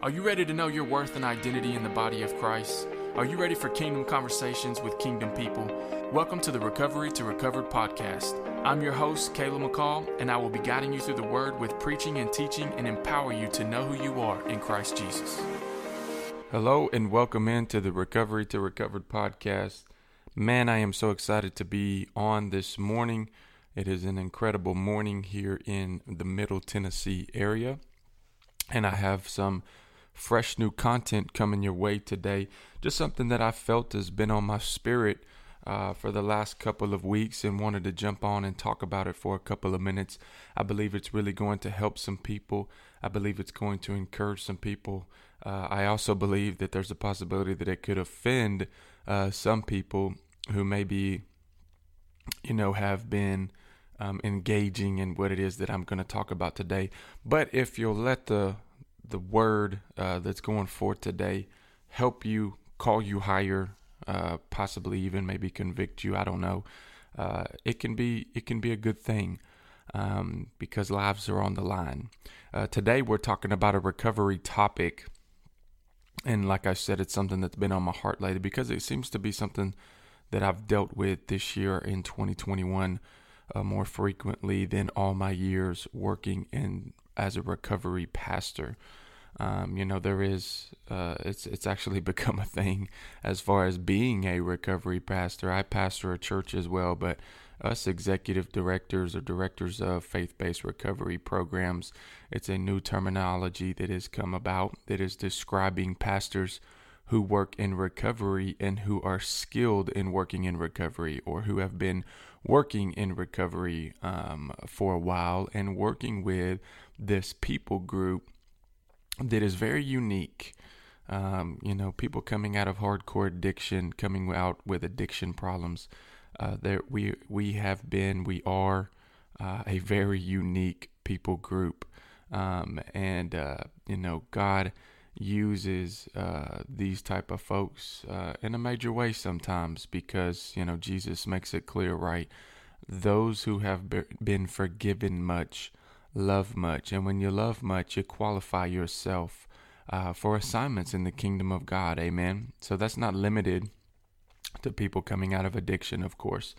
Are you ready to know your worth and identity in the body of Christ? Are you ready for kingdom conversations with kingdom people? Welcome to the Recovery to Recovered podcast. I'm your host, Caleb McCall, and I will be guiding you through the word with preaching and teaching and empower you to know who you are in Christ Jesus. Hello, and welcome into the Recovery to Recovered podcast. Man, I am so excited to be on this morning. It is an incredible morning here in the Middle Tennessee area, and I have some fresh new content coming your way today. Just something that I felt has been on my spirit uh, for the last couple of weeks and wanted to jump on and talk about it for a couple of minutes. I believe it's really going to help some people. I believe it's going to encourage some people. Uh, I also believe that there's a possibility that it could offend uh, some people who maybe, you know, have been um, engaging in what it is that I'm going to talk about today. But if you'll let the the word uh, that's going forth today help you, call you higher, uh, possibly even maybe convict you. I don't know. Uh, it can be it can be a good thing um, because lives are on the line. Uh, today we're talking about a recovery topic, and like I said, it's something that's been on my heart lately because it seems to be something that I've dealt with this year in 2021 uh, more frequently than all my years working in as a recovery pastor. Um, you know, there is uh, it's it's actually become a thing as far as being a recovery pastor. I pastor a church as well, but us executive directors or directors of faith-based recovery programs, it's a new terminology that has come about that is describing pastors who work in recovery and who are skilled in working in recovery or who have been working in recovery um, for a while and working with this people group that is very unique. Um, you know, people coming out of hardcore addiction, coming out with addiction problems. Uh, there, we we have been, we are uh, a very unique people group, um, and uh, you know, God uses uh, these type of folks uh, in a major way sometimes because you know Jesus makes it clear, right? Those who have be- been forgiven much love much. And when you love much, you qualify yourself uh, for assignments in the kingdom of God. Amen. So that's not limited to people coming out of addiction, of course.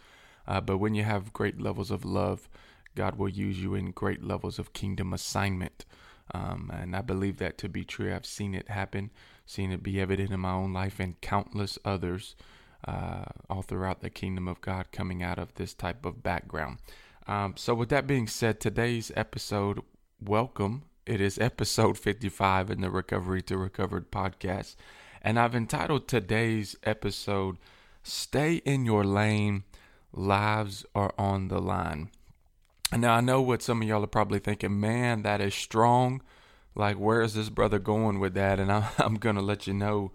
Uh, but when you have great levels of love, God will use you in great levels of kingdom assignment. Um, and I believe that to be true. I've seen it happen, seen it be evident in my own life and countless others uh, all throughout the kingdom of God coming out of this type of background. Um, so, with that being said, today's episode, welcome. It is episode 55 in the Recovery to Recovered podcast. And I've entitled today's episode, Stay in Your Lane, Lives Are on the Line. And now I know what some of y'all are probably thinking, man, that is strong. Like, where is this brother going with that? And I, I'm going to let you know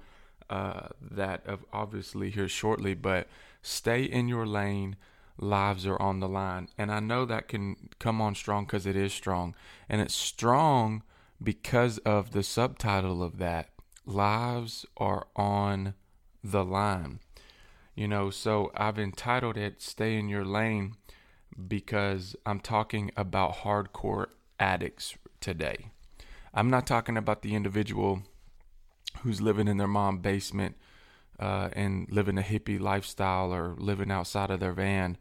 uh, that of obviously here shortly, but stay in your lane lives are on the line. And I know that can come on strong because it is strong. And it's strong because of the subtitle of that Lives are on the line. You know, so I've entitled it Stay in Your Lane because I'm talking about hardcore addicts today. I'm not talking about the individual who's living in their mom basement uh, and living a hippie lifestyle or living outside of their van,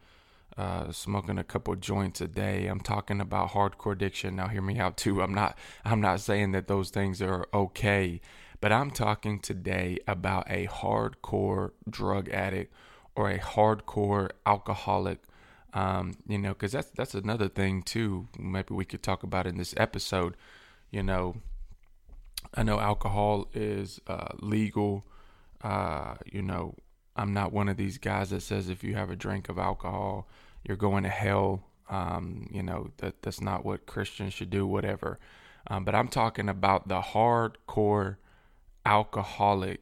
uh, smoking a couple joints a day. I'm talking about hardcore addiction. Now, hear me out too. I'm not. I'm not saying that those things are okay, but I'm talking today about a hardcore drug addict or a hardcore alcoholic. Um, you know, because that's that's another thing too. Maybe we could talk about in this episode. You know, I know alcohol is uh, legal uh, you know, I'm not one of these guys that says if you have a drink of alcohol, you're going to hell. Um, you know, that that's not what Christians should do, whatever. Um, but I'm talking about the hardcore alcoholic.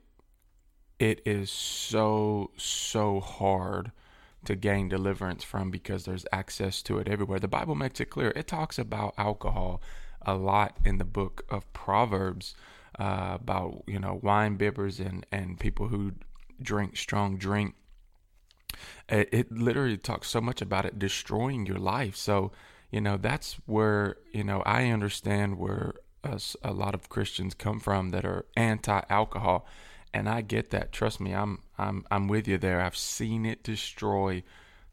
It is so, so hard to gain deliverance from because there's access to it everywhere. The Bible makes it clear. It talks about alcohol a lot in the book of Proverbs uh, about you know wine bibbers and and people who drink strong drink. It, it literally talks so much about it destroying your life. So you know that's where you know I understand where a, a lot of Christians come from that are anti-alcohol, and I get that. Trust me, I'm I'm I'm with you there. I've seen it destroy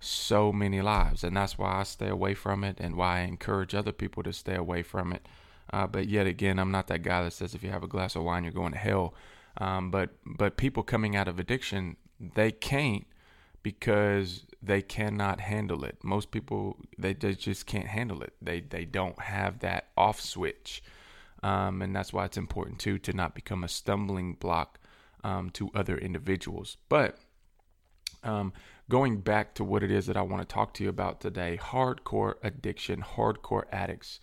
so many lives, and that's why I stay away from it, and why I encourage other people to stay away from it. Uh, but yet again, I'm not that guy that says if you have a glass of wine, you're going to hell. Um, but but people coming out of addiction, they can't because they cannot handle it. Most people they, they just can't handle it. They they don't have that off switch, um, and that's why it's important too to not become a stumbling block um, to other individuals. But um, going back to what it is that I want to talk to you about today, hardcore addiction, hardcore addicts,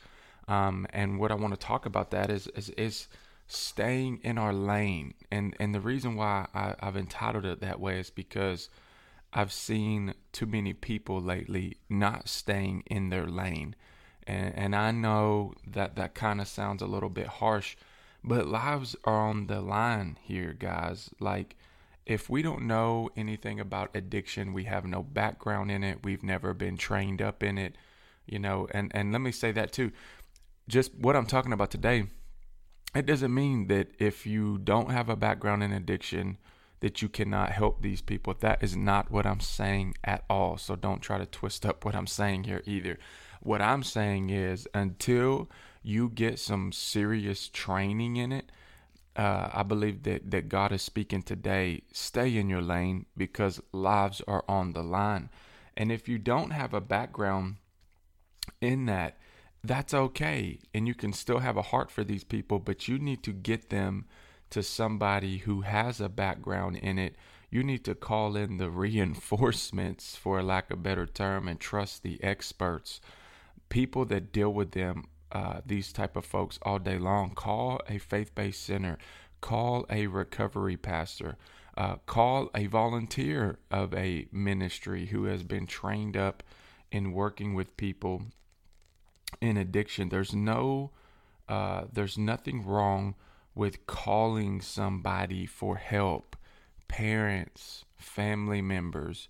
um, and what I want to talk about that is is, is staying in our lane. And and the reason why I, I've entitled it that way is because I've seen too many people lately not staying in their lane. And, and I know that that kind of sounds a little bit harsh, but lives are on the line here, guys. Like, if we don't know anything about addiction, we have no background in it, we've never been trained up in it, you know, and, and let me say that too. Just what I'm talking about today, it doesn't mean that if you don't have a background in addiction, that you cannot help these people. That is not what I'm saying at all. So don't try to twist up what I'm saying here either. What I'm saying is until you get some serious training in it, uh, I believe that, that God is speaking today. Stay in your lane because lives are on the line. And if you don't have a background in that, that's okay. And you can still have a heart for these people, but you need to get them to somebody who has a background in it, you need to call in the reinforcements, for lack of a better term, and trust the experts, people that deal with them, uh, these type of folks all day long. Call a faith-based center, call a recovery pastor, uh, call a volunteer of a ministry who has been trained up in working with people in addiction. There's no, uh, there's nothing wrong with calling somebody for help. Parents, family members,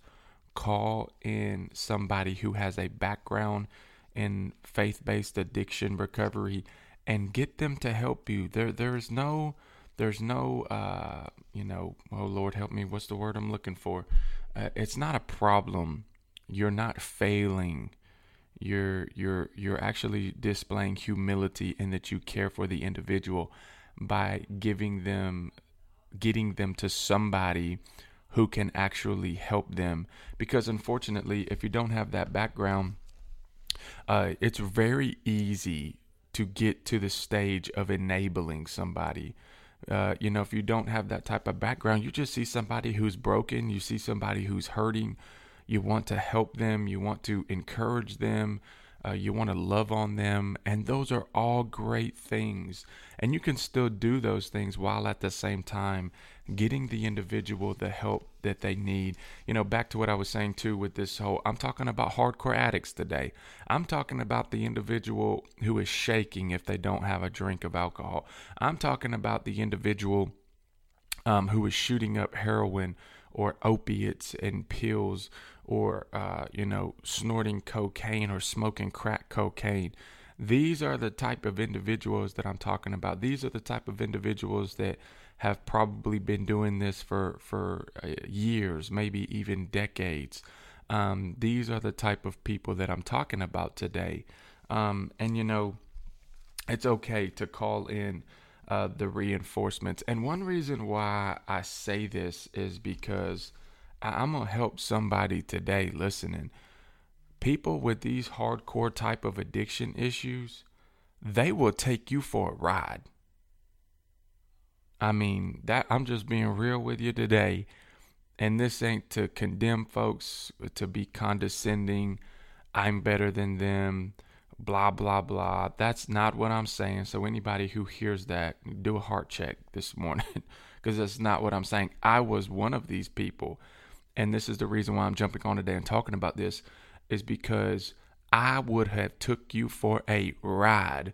call in somebody who has a background in faith-based addiction recovery and get them to help you. There there's no there's no uh, you know, oh Lord help me, what's the word I'm looking for? Uh, it's not a problem. You're not failing. You're you're you're actually displaying humility in that you care for the individual by giving them getting them to somebody who can actually help them. Because unfortunately if you don't have that background uh, it's very easy to get to the stage of enabling somebody. Uh, you know if you don't have that type of background you just see somebody who's broken you see somebody who's hurting you want to help them you want to encourage them uh, you want to love on them, and those are all great things. And you can still do those things while at the same time getting the individual the help that they need. You know, back to what I was saying too with this whole I'm talking about hardcore addicts today. I'm talking about the individual who is shaking if they don't have a drink of alcohol. I'm talking about the individual um, who is shooting up heroin or opiates and pills or uh, you know snorting cocaine or smoking crack cocaine. These are the type of individuals that i'm talking about. These are the type of individuals that have probably been doing this for for uh, years maybe even decades. Um, these are the type of people that i'm talking about today. Um, and you know it's okay to call in uh, the reinforcements. And one reason why I say this is because I'm going to help somebody today listening. People with these hardcore type of addiction issues, they will take you for a ride. I mean, that I'm just being real with you today. And this ain't to condemn folks, to be condescending. I'm better than them blah blah blah that's not what i'm saying so anybody who hears that do a heart check this morning because that's not what i'm saying i was one of these people and this is the reason why i'm jumping on today and talking about this is because i would have took you for a ride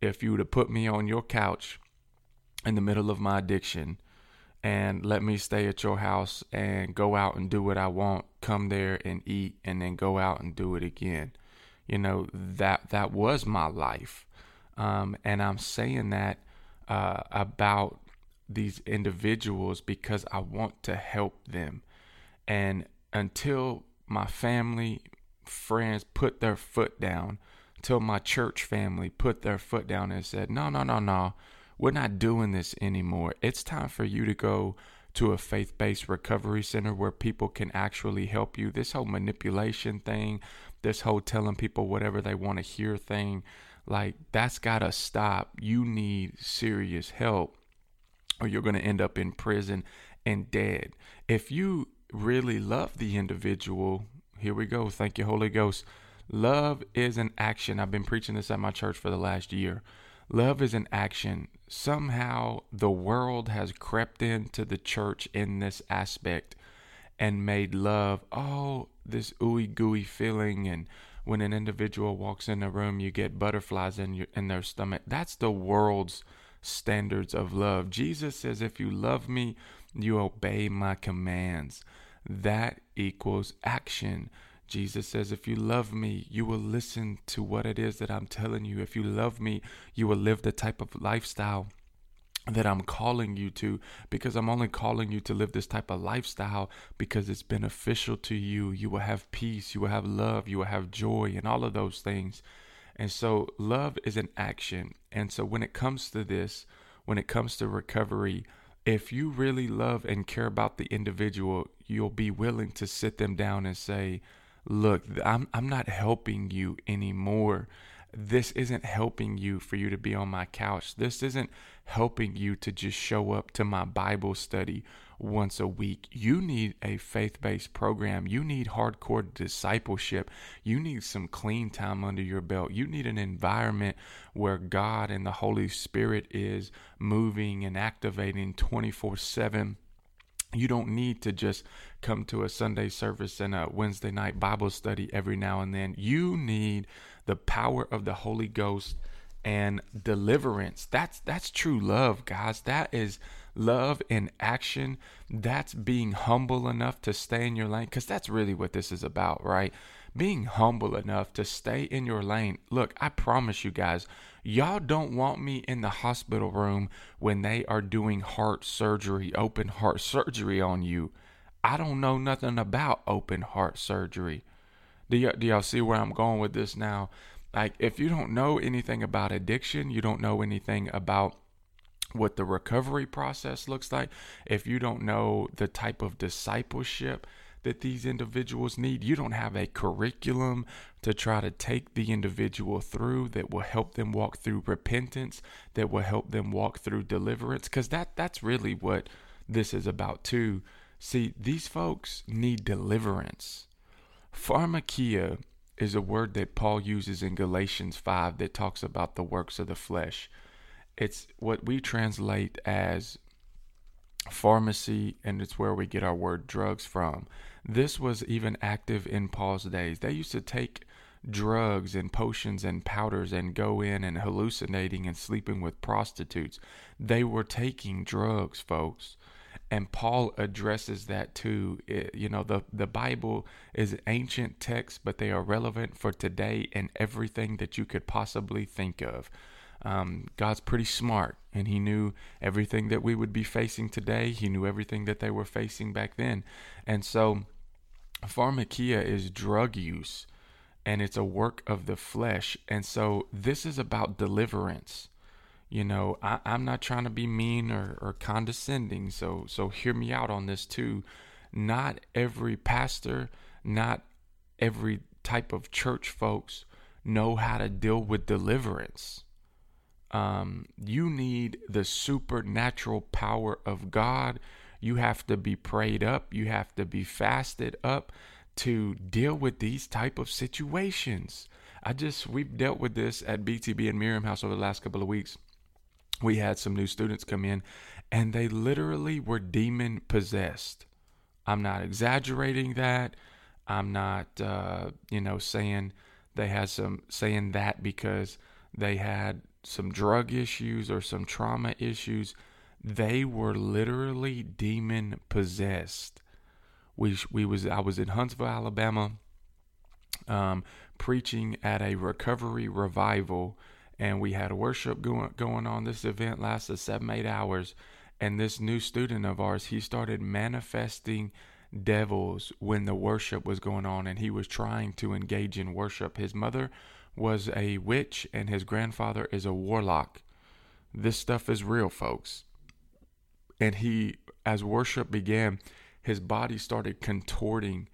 if you would have put me on your couch in the middle of my addiction and let me stay at your house and go out and do what i want come there and eat and then go out and do it again you know that that was my life Um, and I'm saying that uh, about these individuals because I want to help them. And until my family, friends put their foot down, until my church family put their foot down and said, no, no, no, no, we're not doing this anymore. It's time for you to go to a faith based recovery center where people can actually help you. This whole manipulation thing, this whole telling people whatever they want to hear thing, like that's got to stop. You need serious help or you're going to end up in prison and dead. If you really love the individual, here we go. Thank you, Holy Ghost. Love is an action. I've been preaching this at my church for the last year. Love is an action. Somehow the world has crept into the church in this aspect and made love, oh, this ooey gooey feeling. And when an individual walks in a room, you get butterflies in, your, in their stomach. That's the world's standards of love. Jesus says, If you love me, you obey my commands. That equals action. Jesus says, If you love me, you will listen to what it is that I'm telling you. If you love me, you will live the type of lifestyle that I'm calling you to because I'm only calling you to live this type of lifestyle because it's beneficial to you. You will have peace, you will have love, you will have joy, and all of those things. And so love is an action. And so when it comes to this, when it comes to recovery, if you really love and care about the individual, you'll be willing to sit them down and say, "Look, I'm I'm not helping you anymore this isn't helping you for you to be on my couch. This isn't helping you to just show up to my Bible study once a week. You need a faith based program. You need hardcore discipleship. You need some clean time under your belt. You need an environment where God and the Holy Spirit is moving and activating 24 7 you don't need to just come to a Sunday service and a Wednesday night Bible study every now and then. You need the power of the Holy Ghost and deliverance. That's that's true love, guys. That is love in action. That's being humble enough to stay in your lane cuz that's really what this is about, right? Being humble enough to stay in your lane. Look, I promise you guys, y'all don't want me in the hospital room when they are doing heart surgery, open heart surgery on you. I don't know nothing about open heart surgery. Do, y- do y'all see where I'm going with this now? Like, if you don't know anything about addiction, you don't know anything about what the recovery process looks like, if you don't know the type of discipleship that these individuals need, you don't have a curriculum to try to take the individual through that will help them walk through repentance, that will help them walk through deliverance, because that that's really what this is about too. See, these folks need deliverance. Pharmakeia is a word that Paul uses in Galatians 5 that talks about the works of the flesh. It's what we translate as pharmacy, and it's where we get our word drugs from. This was even active in Paul's days. They used to take drugs and potions and powders and go in and hallucinating and sleeping with prostitutes. They were taking drugs, folks and Paul addresses that too. It, you know, the the Bible is ancient text, but they are relevant for today and everything that you could possibly think of. Um, God's pretty smart, and He knew everything that we would be facing today. He knew everything that they were facing back then, and so pharmakeia is drug use, and it's a work of the flesh. And so this is about deliverance you know I, i'm not trying to be mean or, or condescending so so hear me out on this too not every pastor not every type of church folks know how to deal with deliverance um, you need the supernatural power of god you have to be prayed up you have to be fasted up to deal with these type of situations i just we've dealt with this at btb and miriam house over the last couple of weeks we had some new students come in and they literally were demon possessed. I'm not exaggerating that. I'm not, uh, you know, saying they had some, saying that because they had some drug issues or some trauma issues. They were literally demon possessed. We, we was, I was in Huntsville, Alabama, um, preaching at a recovery revival and we had worship going going on. This event lasted seven eight hours, and this new student of ours he started manifesting devils when the worship was going on, and he was trying to engage in worship. His mother was a witch, and his grandfather is a warlock. This stuff is real, folks. And he, as worship began, his body started contorting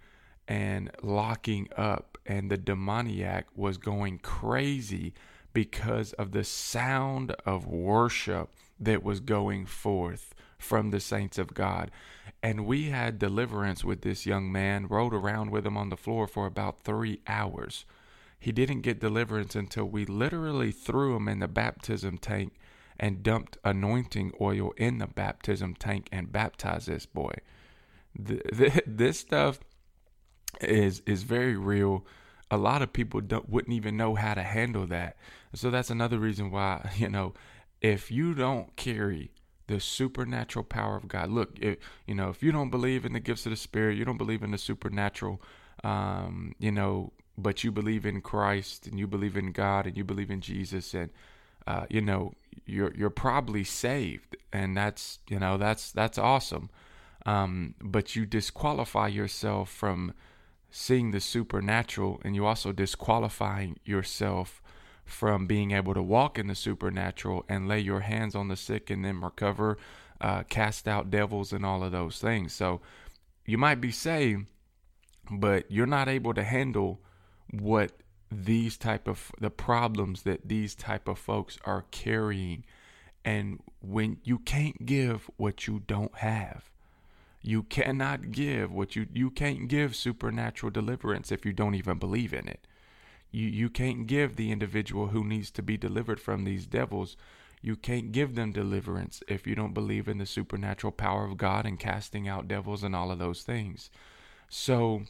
and locking up, and the demoniac was going crazy because of the sound of worship that was going forth from the saints of God. And we had deliverance with this young man, rode around with him on the floor for about three hours. He didn't get deliverance until we literally threw him in the baptism tank and dumped anointing oil in the baptism tank and baptized this boy. This stuff is is very real. A lot of people wouldn't even know how to handle that. So that's another reason why, you know, if you don't carry the supernatural power of God. Look, if, you know, if you don't believe in the gifts of the Spirit, you don't believe in the supernatural, um, you know, but you believe in Christ and you believe in God and you believe in Jesus, and uh, you know, you're you're probably saved, and that's you know that's that's awesome. Um, but you disqualify yourself from seeing the supernatural, and you also disqualifying yourself from being able to walk in the supernatural and lay your hands on the sick and then recover, uh, cast out devils, and all of those things. So you might be saved, but you're not able to handle what these type of the problems that these type of folks are carrying and when you can't give what you don't have you cannot give what you you can't give supernatural deliverance if you don't even believe in it. You you can't give the individual who needs to be delivered from these devils you can't give them deliverance if you don't believe in the supernatural power of God and casting out devils and all of those things. So,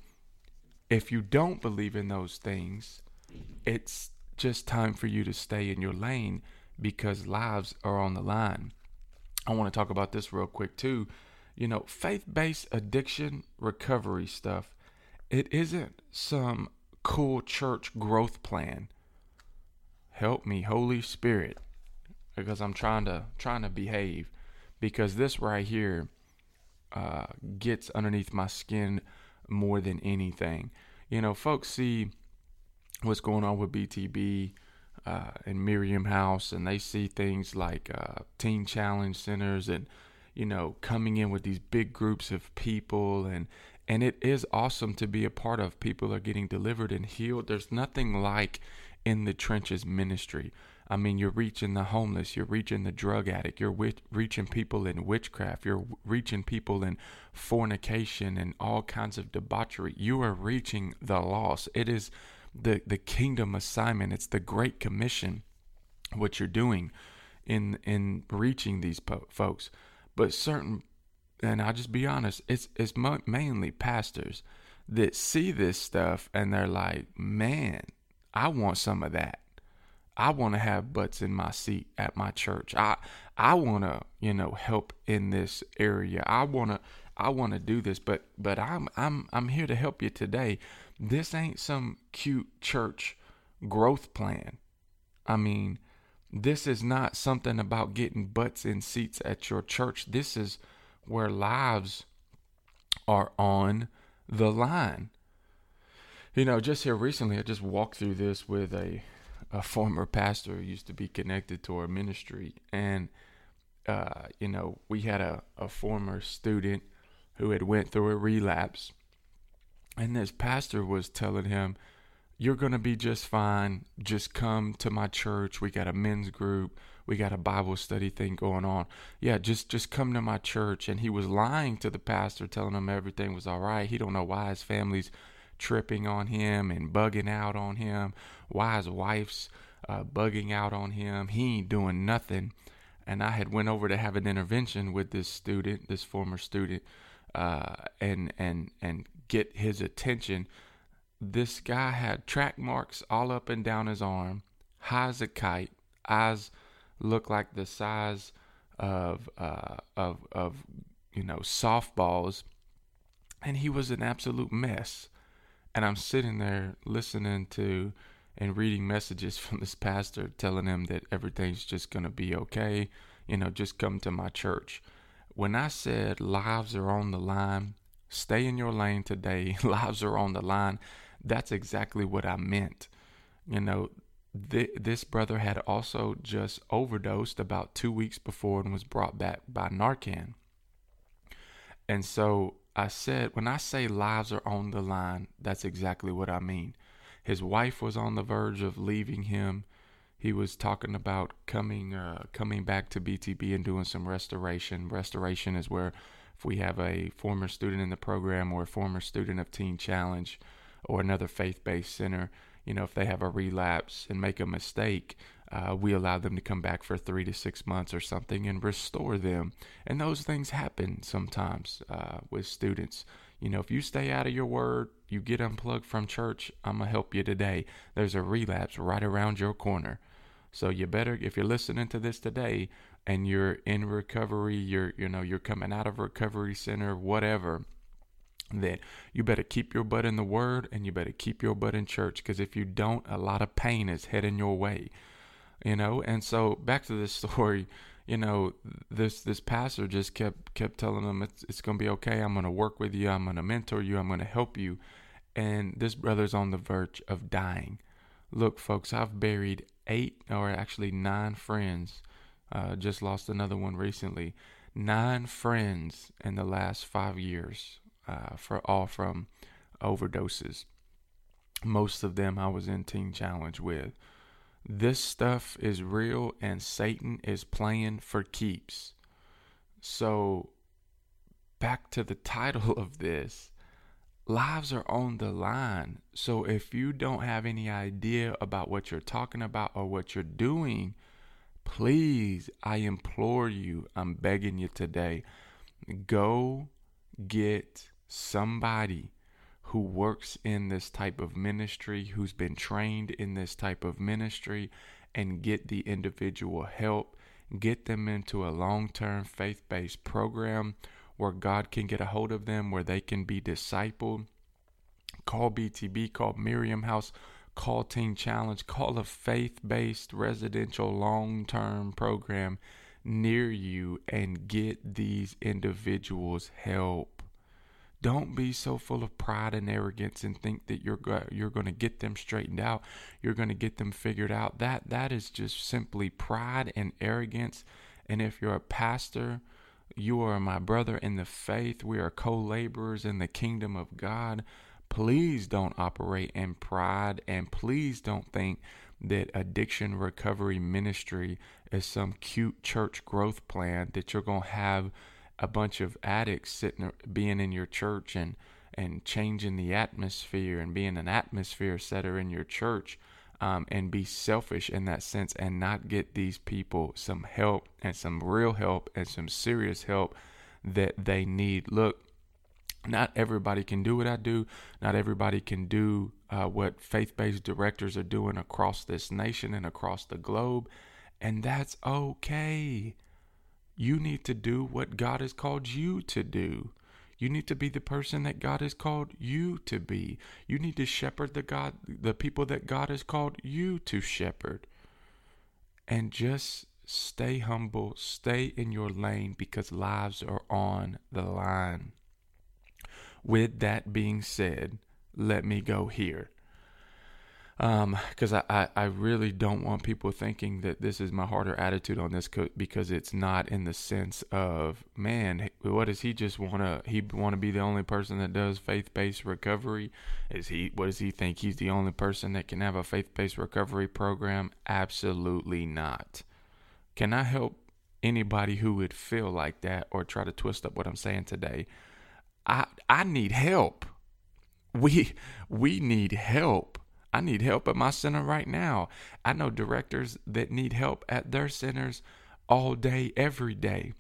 if you don't believe in those things, it's just time for you to stay in your lane because lives are on the line. I want to talk about this real quick too you know, faith based addiction recovery stuff, it isn't some cool church growth plan. Help me, Holy Spirit, because I'm trying to trying to behave. Because this right here uh, gets underneath my skin more than anything. You know, folks see what's going on with BTB uh, and Miriam House, and they see things like uh, teen challenge centers and you know, coming in with these big groups of people and and it is awesome to be a part of. People are getting delivered and healed. There's nothing like in the trenches ministry. I mean, you're reaching the homeless, you're reaching the drug addict, you're reaching people in witchcraft, you're reaching people in fornication and all kinds of debauchery. You are reaching the lost. It is the the kingdom assignment. It's the great commission what you're doing in in reaching these po- folks. But certain, and I'll just be honest, it's it's mo- mainly pastors that see this stuff and they're like, man, I want some of that. I want to have butts in my seat at my church. I I want to, you know, help in this area. I want to I want to do this, but but I'm I'm I'm here to help you today. This ain't some cute church growth plan. I mean, this is not something about getting butts in seats at your church. This is where lives are on the line. You know, just here recently, I just walked through this with a a former pastor used to be connected to our ministry, and uh, you know, we had a, a former student who had went through a relapse, and this pastor was telling him, you're going to be just fine. Just come to my church. We got a men's group. We got a Bible study thing going on. Yeah, just just come to my church. And he was lying to the pastor, telling him everything was all right. He don't know why his family's tripping on him and bugging out on him. Why his wife's uh, bugging out on him. He ain't doing nothing. And I had went over to have an intervention with this student, this former student, uh, and and and get his attention this guy had track marks all up and down his arm, high as a kite, eyes look like the size of uh, of of you know softballs, and he was an absolute mess. And I'm sitting there listening to and reading messages from this pastor telling them that everything's just going to be okay. You know, just come to my church. When I said lives are on the line, stay in your lane today, lives are on the line, that's exactly what I meant. You know, th- this brother had also just overdosed about two weeks before and was brought back by Narcan. And so I said, when I say lives are on the line, that's exactly what I mean. His wife was on the verge of leaving him. He was talking about coming uh, coming back to BTB and doing some restoration. Restoration is where if we have a former student in the program or a former student of Teen Challenge or another faith-based center, you know, if they have a relapse and make a mistake, uh, we allow them to come back for three to six months or something and restore them. And those things happen sometimes uh, with students. You know, if you stay out of your word, you get unplugged from church, I'm going to help you today. There's a relapse right around your corner. So you better, if you're listening to this today and you're in recovery, you're, you know, you're coming out of recovery center, whatever, that you better keep your butt in the word and you better keep your butt in church because if you don't, a lot of pain is heading your way. You know, and so back to this story, you know, this this pastor just kept kept telling them it's it's gonna be okay. I'm gonna work with you. I'm gonna mentor you. I'm gonna help you. And this brother's on the verge of dying. Look, folks, I've buried eight or actually nine friends. Uh, just lost another one recently. Nine friends in the last five years, uh, for all from overdoses. Most of them I was in Teen Challenge with. This stuff is real and Satan is playing for keeps. So, back to the title of this lives are on the line. So, if you don't have any idea about what you're talking about or what you're doing, please, I implore you, I'm begging you today, go get somebody who works in this type of ministry, who's been trained in this type of ministry, and get the individual help. Get them into a long term faith based program where God can get a hold of them, where they can be discipled. Call BTB, call Miriam House, call Teen Challenge, call a faith based residential long term program near you and get these individuals help. Don't be so full of pride and arrogance and think that you're go- you're going to get them straightened out. You're going to get them figured out. That that is just simply pride and arrogance. And if you're a pastor, you are my brother in the faith. We are co-laborers in the kingdom of God. Please don't operate in pride and please don't think that addiction recovery ministry is some cute church growth plan that you're going to have a bunch of addicts sitting being in your church and and changing the atmosphere and being an atmosphere setter in your church um, and be selfish in that sense and not get these people some help and some real help and some serious help that they need. Look, not everybody can do what I do. Not everybody can do uh, what faith based directors are doing across this nation and across the globe. And that's okay. You need to do what God has called you to do. You need to be the person that God has called you to be. You need to shepherd the God the people that God has called you to shepherd. And just stay humble, stay in your lane because lives are on the line. With that being said, let me go here Um, because I, I, I really don't want people thinking that this is my harder attitude on this co- because it's not in the sense of man what does he just want to he want to be the only person that does faith-based recovery? Is he what does he think? He's the only person that can have a faith-based recovery program? Absolutely not. Can i help anybody who would feel like that or try to twist up what i'm saying today? I i need help. We we need help I need help at my center right now. I know directors that need help at their centers all day, every day.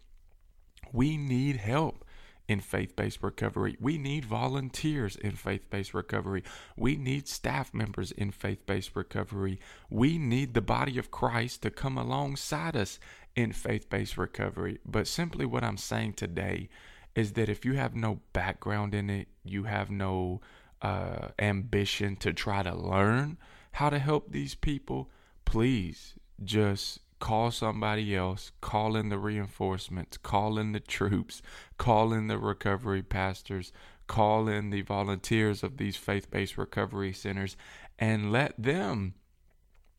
We need help in faith based recovery. We need volunteers in faith based recovery. We need staff members in faith based recovery. We need the body of Christ to come alongside us in faith based recovery. But simply what I'm saying today is that if you have no background in it, you have no uh, ambition to try to learn how to help these people, please just call somebody else, call in the reinforcements, call in the troops, call in the recovery pastors, call in the volunteers of these faith based recovery centers, and let them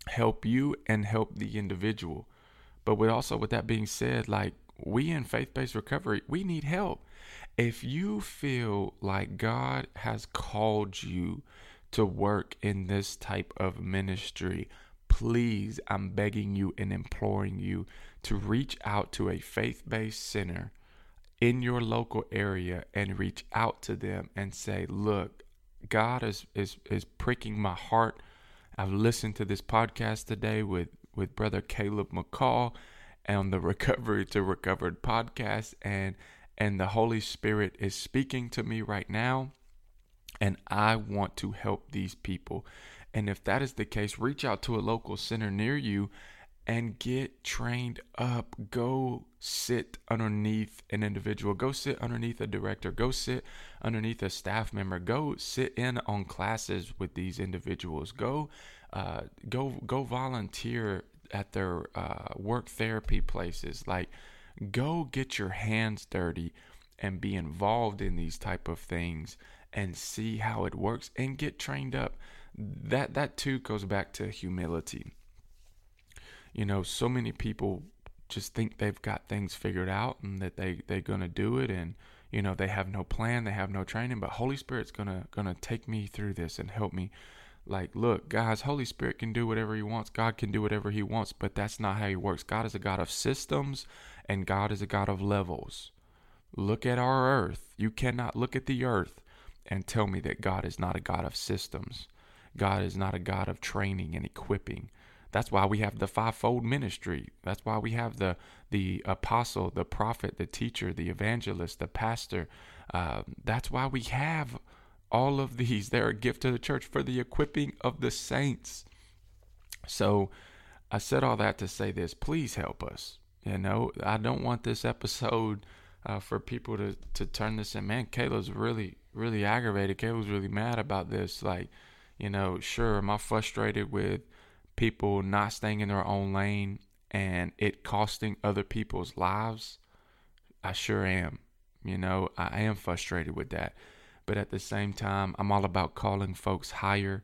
help you and help the individual. But with also with that being said, like we in faith based recovery, we need help. If you feel like God has called you to work in this type of ministry, please, I'm begging you and imploring you to reach out to a faith based center in your local area and reach out to them and say, Look, God is, is, is pricking my heart. I've listened to this podcast today with, with Brother Caleb McCall on the Recovery to Recovered podcast, and and the Holy Spirit is speaking to me right now, and I want to help these people. And if that is the case, reach out to a local center near you and get trained up. Go sit underneath an individual. Go sit underneath a director. Go sit underneath a staff member. Go sit in on classes with these individuals. Go, uh, go, go volunteer at their uh, work therapy places. Like, go get your hands dirty and be involved in these type of things and see how it works and get trained up that that too goes back to humility. You know, so many people just think they've got things figured out and that they they're gonna do it, and you know they have no plan, they have no training. But Holy Spirit's gonna gonna take me through this and help me. Like, look, guys, Holy Spirit can do whatever He wants. God can do whatever He wants, but that's not how He works. God is a God of systems, and God is a God of levels. Look at our earth. You cannot look at the earth and tell me that God is not a God of systems. God is not a God of training and equipping. That's why we have the fivefold ministry. That's why we have the the apostle, the prophet, the teacher, the evangelist, the pastor. Uh, that's why we have all of these. They're a gift to the church for the equipping of the saints. So I said all that to say this. Please help us. You know, I don't want this episode uh, for people to to turn this in. Man, Caleb's really really aggravated. Caleb's really mad about this. Like you know, sure, am I frustrated with people not staying in their own lane and it costing other people's lives? I sure am. You know, I am frustrated with that. But at the same time, I'm all about calling folks higher.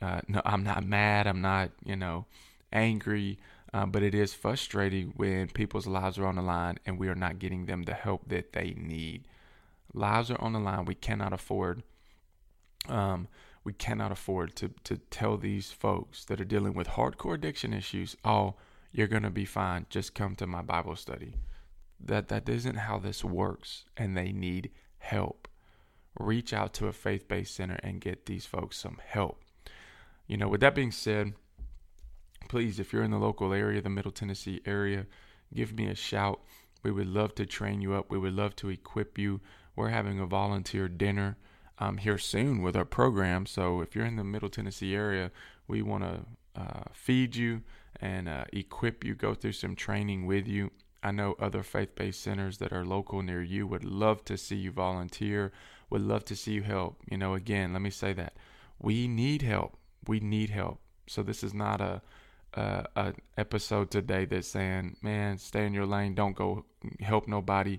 Uh, no, I'm not mad. I'm not, you know, angry. Uh, but it is frustrating when people's lives are on the line and we are not getting them the help that they need. Lives are on the line. We cannot afford um, we cannot afford to to tell these folks that are dealing with hardcore addiction issues, "Oh, you're to be fine. Just come to my Bible study." That that isn't how this works, and they need help. Reach out to a faith-based center and get these folks some help. You know, with that being said, please, if you're in the local area, the Middle Tennessee area, give me a shout. We would love to train you up. We would love to equip you. We're having a volunteer dinner um, here soon with our program. So if you're in the Middle Tennessee area, we want to uh, feed you and uh, equip you, go through some training with you. I know other faith based centers that are local near you would love to see you volunteer, would love to see you help. You know, again, let me say that we need help. We need help. So this is not a, a episode today that's saying, man, stay in your lane, don't go help nobody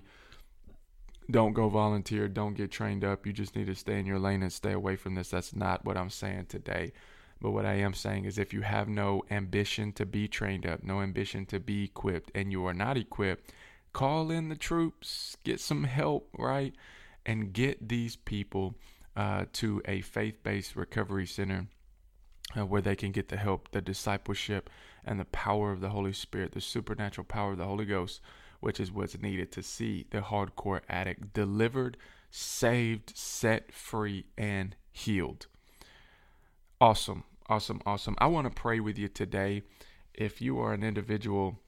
don't go volunteer, don't get trained up. You just need to stay in your lane and stay away from this. That's not what I'm saying today. But what I am saying is if you have no ambition to be trained up, no ambition to be equipped, and you are not equipped, call in the troops, get some help, right? And get these people uh, to a faith based recovery center uh, where they can get the help, the discipleship, and the power of the Holy Spirit, the supernatural power of the Holy Ghost which is what's needed to see the hardcore addict delivered, saved, set free, and healed. Awesome, awesome, awesome. I want to pray with you today. If you are an individual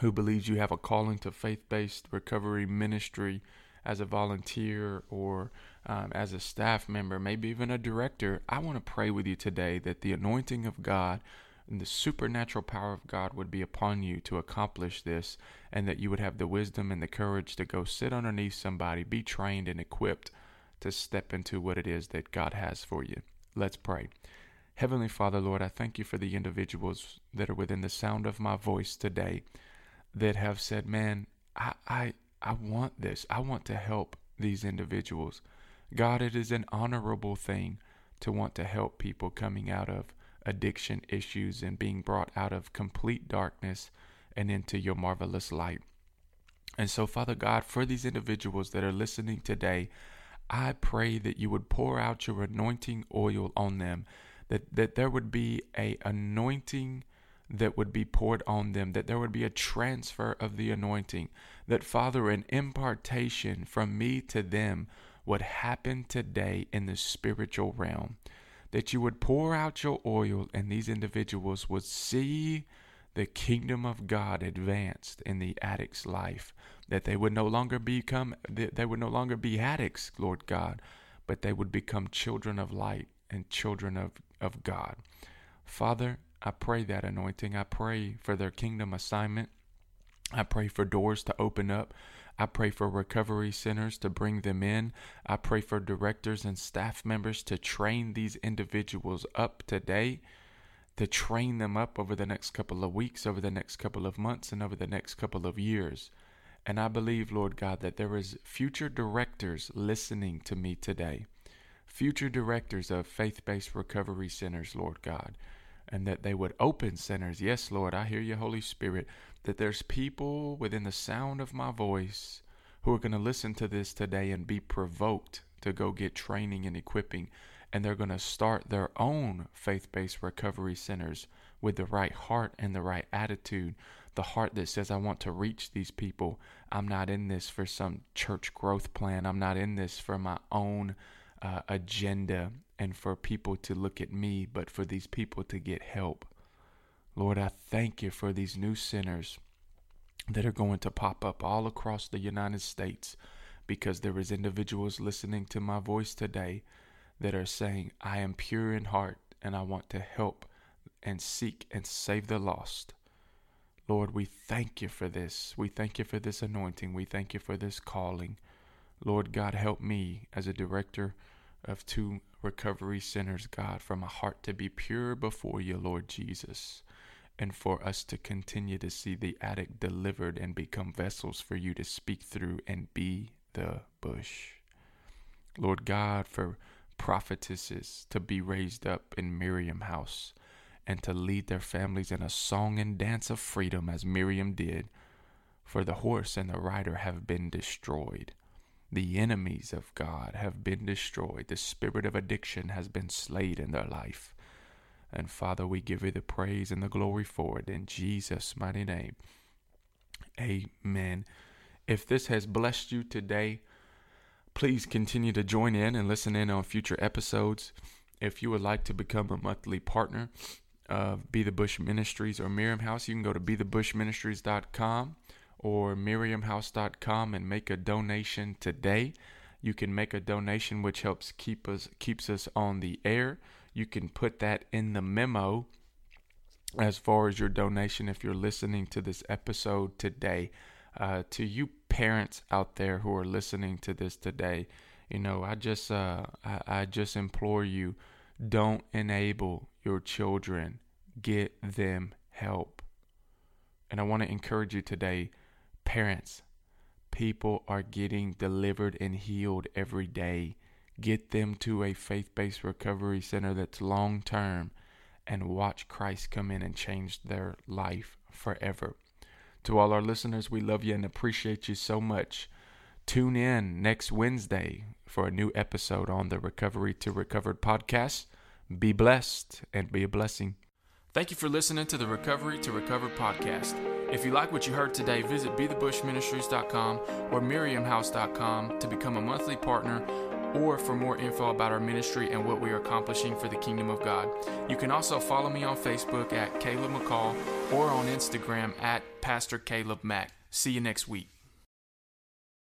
who believes you have a calling to faith based recovery ministry as a volunteer or um, as a staff member, maybe even a director, I want to pray with you today that the anointing of God and the supernatural power of God would be upon you to accomplish this, and that you would have the wisdom and the courage to go sit underneath somebody, be trained and equipped to step into what it is that God has for you. Let's pray. Heavenly Father, Lord, I thank you for the individuals that are within the sound of my voice today that have said, Man, I, I, I want this. I want to help these individuals. God, it is an honorable thing to want to help people coming out of addiction issues and being brought out of complete darkness and into your marvelous light. And so, Father God, for these individuals that are listening today, I pray that you would pour out your anointing oil on them, that, that there would be a anointing that would be poured on them, that there would be a transfer of the anointing, that Father, an impartation from me to them would happen today in the spiritual realm, that you would pour out your oil and these individuals would see the kingdom of God advanced in the addict's life, that they would no longer become they would no longer be addicts, Lord God, but they would become children of light and children of, of God. Father, I pray that anointing. I pray for their kingdom assignment. I pray for doors to open up. I pray for recovery centers to bring them in. I pray for directors and staff members to train these individuals up today, to train them up over the next couple of weeks, over the next couple of months, and over the next couple of years. And I believe, Lord God, that there is future directors listening to me today, future directors of faith-based recovery centers, Lord God and that they would open centers. Yes, Lord, I hear you, Holy Spirit, that there's people within the sound of my voice who are going to listen to this today and be provoked to go get training and equipping. And they're going to start their own faith based recovery centers with the right heart and the right attitude. The heart that says, I want to reach these people. I'm not in this for some church growth plan. I'm not in this for my own uh, agenda and for people to look at me, but for these people to get help. Lord, I thank you for these new centers that are going to pop up all across the United States because there is individuals listening to my voice today that are saying, I am pure in heart and I want to help and seek and save the lost. Lord, we thank you for this. We thank you for this anointing. We thank you for this calling. Lord God, help me as a director of two recovery centers, God, from a heart to be pure before you, Lord Jesus, and for us to continue to see the addict delivered and become vessels for you to speak through and be the bush. Lord God, for prophetesses to be raised up in Miriam house and to lead their families in a song and dance of freedom as Miriam did, for the horse and the rider have been destroyed. The enemies of God have been destroyed. The spirit of addiction has been slayed in their life. And Father, we give you the praise and the glory for it in Jesus' mighty name. Amen. If this has blessed you today, please continue to join in and listen in on future episodes. If you would like to become a monthly partner of Be the Bush Ministries or Miriam House, you can go to bethebushministries.com or miriamhouse.com and make a donation today. You can make a donation which helps keep us keeps us on the air. You can put that in the memo as far as your donation if you're listening to this episode today. Uh, to you parents out there who are listening to this today, you know, I just uh, I, I just implore you, don't enable your children. Get them help. And I want to encourage you today Parents, people are getting delivered and healed every day. Get them to a faith based recovery center that's long term and watch Christ come in and change their life forever. To all our listeners, we love you and appreciate you so much. Tune in next Wednesday for a new episode on the Recovery to Recovered podcast. Be blessed and be a blessing. Thank you for listening to the Recovery to Recovered podcast. If you like what you heard today, visit bethebushministries.com or miriamhouse.com to become a monthly partner or for more info about our ministry and what we are accomplishing for the kingdom of God. You can also follow me on Facebook at Caleb McCall or on Instagram at Pastor Caleb Mack. See you next week.